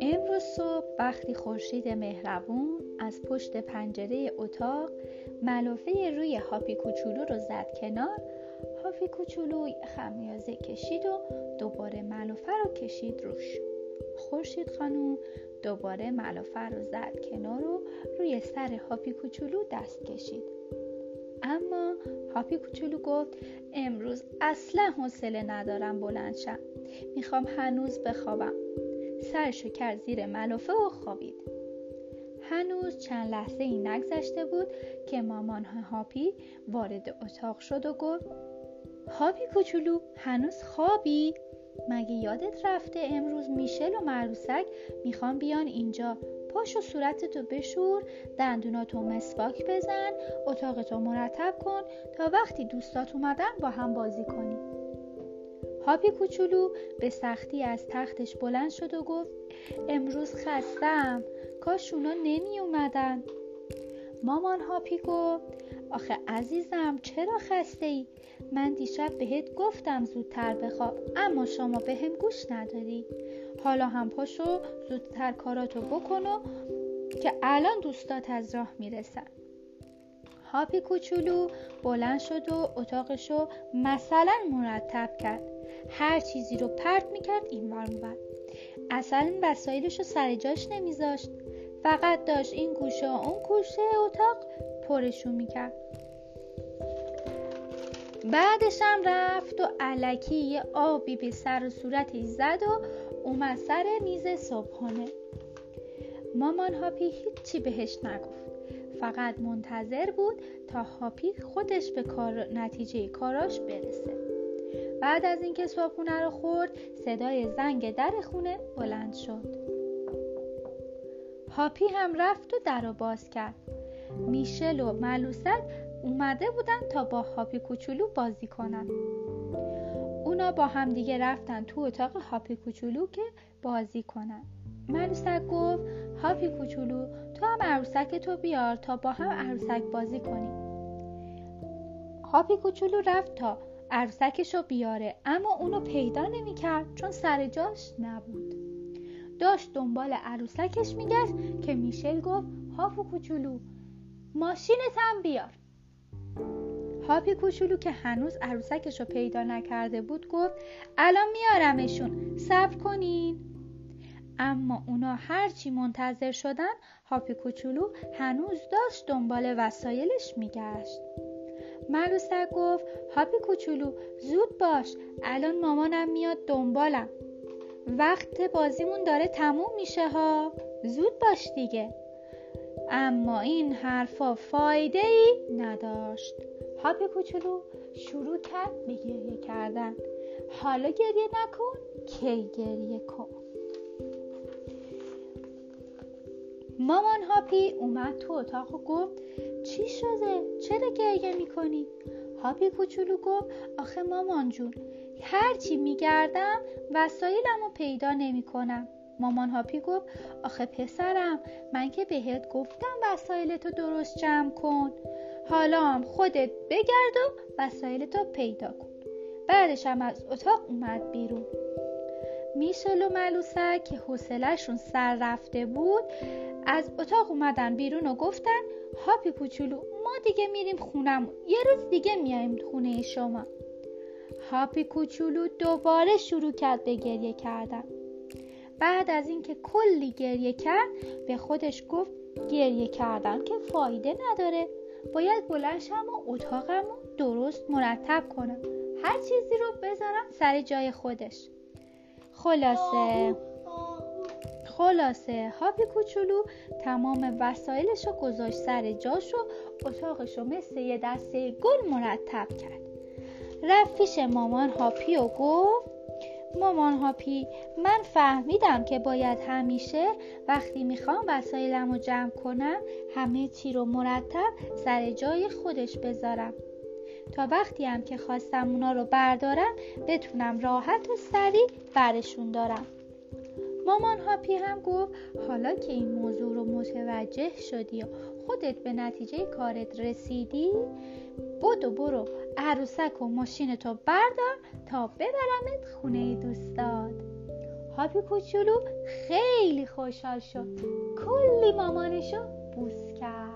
امروز صبح وقتی خورشید مهربون از پشت پنجره اتاق ملافه روی هاپی کوچولو رو زد کنار هاپی کوچولو خمیازه کشید و دوباره ملافه رو کشید روش. خورشید خانوم دوباره ملافه رو زد کنار و روی سر هاپی کوچولو دست کشید. اما هاپی کوچولو گفت امروز اصلا حوصله ندارم بلند شم. می‌خوام هنوز بخوابم. سرشو کرد زیر ملافه و خوابید. هنوز چند لحظه ای نگذشته بود که مامان هاپی وارد اتاق شد و گفت هاپی کوچولو هنوز خوابی؟ مگه یادت رفته امروز میشل و مروسک می‌خوان بیان اینجا پاش و صورتتو بشور دندوناتو مسواک بزن اتاقتو مرتب کن تا وقتی دوستات اومدن با هم بازی کنی. هاپی کوچولو به سختی از تختش بلند شد و گفت امروز خستم. کاش اونا نمی اومدن. مامان هاپی گفت آخه عزیزم چرا خسته ای؟ من دیشب بهت گفتم زودتر بخواب اما شما به گوش نداری حالا هم پاشو زودتر کاراتو بکن و که الان دوستات از راه می‌رسن. هاپی کوچولو بلند شد و اتاقشو مثلا مرتب کرد. هر چیزی رو پرت می‌کرد این ور اصلا وسایلش رو سر جاش نمیذاشت. فقط داشت این گوشه و اون گوشه اتاق پرشون می‌کرد. بعدش هم رفت و علکی یه آبی به سر و صورتش زد و اومد سر میز صبحانه. مامان هاپی هیچی بهش نگفت. فقط منتظر بود تا هاپی خودش به کار... نتیجه کاراش برسه. بعد از اینکه صبحونه رو خورد صدای زنگ در خونه بلند شد. هاپی هم رفت و در رو باز کرد. میشل و ملوسک اومده بودن تا با هاپی کوچولو بازی کنن. اونا با هم دیگه رفتن تو اتاق هاپی کوچولو که بازی کنن. ملوسک گفت هاپی کوچولو تو هم عروسک تو بیار تا با هم عروسک بازی کنیم. هاپی کوچولو رفت تا عروسکش رو بیاره اما اونو پیدا نمی‌کرد چون سر جاش نبود. داشت دنبال عروسکش میگشت که میشل گفت هاپو کوچولو ماشینت هم بیار. هاپی کوچولو که هنوز عروسکش رو پیدا نکرده بود گفت الان میارمشون صبر کنین. اما اونا هرچی منتظر شدن هاپی کوچولو هنوز داشت دنبال وسایلش میگشت. مروسک گفت هاپی کوچولو زود باش الان مامانم میاد دنبالم. وقت بازیمون داره تموم میشه ها زود باش دیگه. اما این حرفا فایده ای نداشت هاپی کوچولو شروع کرد به گریه کردن حالا گریه نکن کی گریه کن مامان هاپی اومد تو اتاق و گفت چی شده؟ چرا گریه می‌کنی؟ هاپی کوچولو گفت آخه مامان جون هرچی میگردم وسایلمو پیدا نمی‌کنم مامان هاپی گفت آخه پسرم من که بهت گفتم وسایلتو درست جمع کن. حالا هم خودت بگرد و وسایلتو پیدا کن. بعدش هم از اتاق اومد بیرون. میشل و ملوسه که حوصلهشون سر رفته بود از اتاق اومدن بیرون و گفتن هاپی کوچولو ما دیگه میریم خونم یه روز دیگه میایم خونه شما. هاپی کوچولو دوباره شروع کرد به گریه کردن. بعد از اینکه کلی گریه کرد به خودش گفت گریه کردن که فایده نداره. باید بلنشم و اتاقم رو درست مرتب کنم. هر چیزی رو بذارم سر جای خودش. خلاصه. خلاصه. هاپی کوچولو تمام وسایلش رو گذاشت سر جاش و اتاقش رو مثل یه دسته گل مرتب کرد. رفت مامان هاپی و گفت مامان هاپی من فهمیدم که باید همیشه وقتی می‌خوام وسایلم رو جمع کنم همه چی رو مرتب سر جای خودش بذارم. تا وقتی هم که خواستم اونا رو بردارم بتونم راحت و سریع برشون دارم. مامان هاپی هم گفت حالا که این موضوع رو متوجه شدی خودت به نتیجه کارت رسیدی بدو برو عروسک و ماشینتو بردار تا ببرمت خونه دوستات. هاپی کوچولو خیلی خوشحال شد کلی مامانشو بوس کرد.